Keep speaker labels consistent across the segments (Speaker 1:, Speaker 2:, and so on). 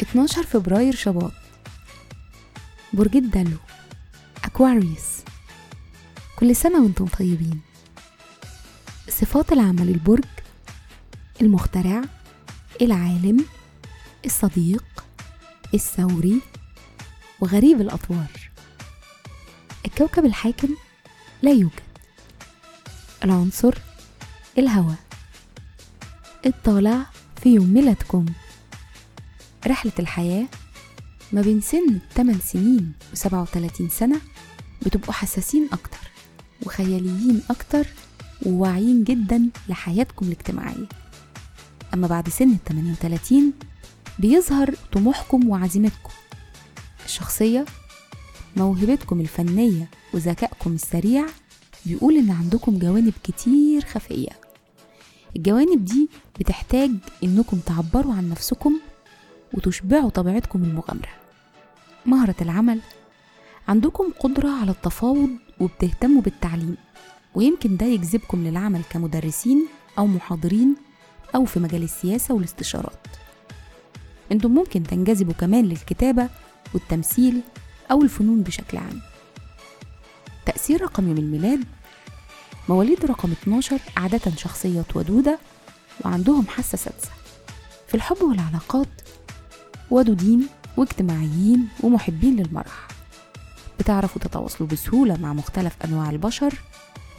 Speaker 1: اتناشر فبراير شباط. برج الدلو أكواريوس. كل سنة وأنتم طيبين. صفات العمل البرج المخترع العالم الصديق الثوري وغريب الأطوار. الكوكب الحاكم لا يوجد. العنصر الهواء. الطالع في يوم ميلادكم. رحلة الحياة ما بين سن 8 سنين و 37 سنة بتبقوا حساسين أكتر وخياليين أكتر وواعيين جدا لحياتكم الاجتماعية. أما بعد سن ال 38 بيظهر طموحكم وعزيمتكم. الشخصية موهبتكم الفنية وذكائكم السريع بيقول إن عندكم جوانب كتير خفية. الجوانب دي بتحتاج إنكم تعبروا عن نفسكم وتشبعوا طبيعتكم المغامرة. مهرة العمل. عندكم قدرة على التفاوض وبتهتموا بالتعليم ويمكن ده يجذبكم للعمل كمدرسين أو محاضرين أو في مجال السياسة والاستشارات. إنتم ممكن تنجذبوا كمان للكتابة والتمثيل أو الفنون بشكل عام. تأثير رقم يوم الميلاد مواليد رقم 12 عادة شخصيات ودودة وعندهم حاسة سادسة. في الحب والعلاقات ودودين واجتماعيين ومحبين للمرح. بتعرفوا تتواصلوا بسهولة مع مختلف أنواع البشر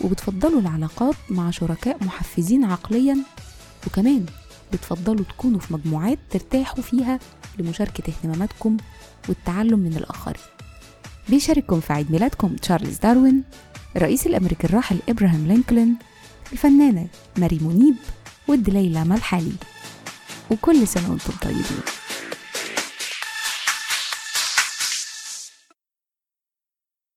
Speaker 1: وبتفضلوا العلاقات مع شركاء محفزين عقليا وكمان بتفضلوا تكونوا في مجموعات ترتاحوا فيها لمشاركة اهتماماتكم والتعلم من الآخرين. بيشارككم في عيد ميلادكم تشارلز داروين. الرئيس الأمريكي الراحل إبراهام لينكولن الفنانة ماري منيب والدليلة ملحالي وكل سنة وأنتم طيبين.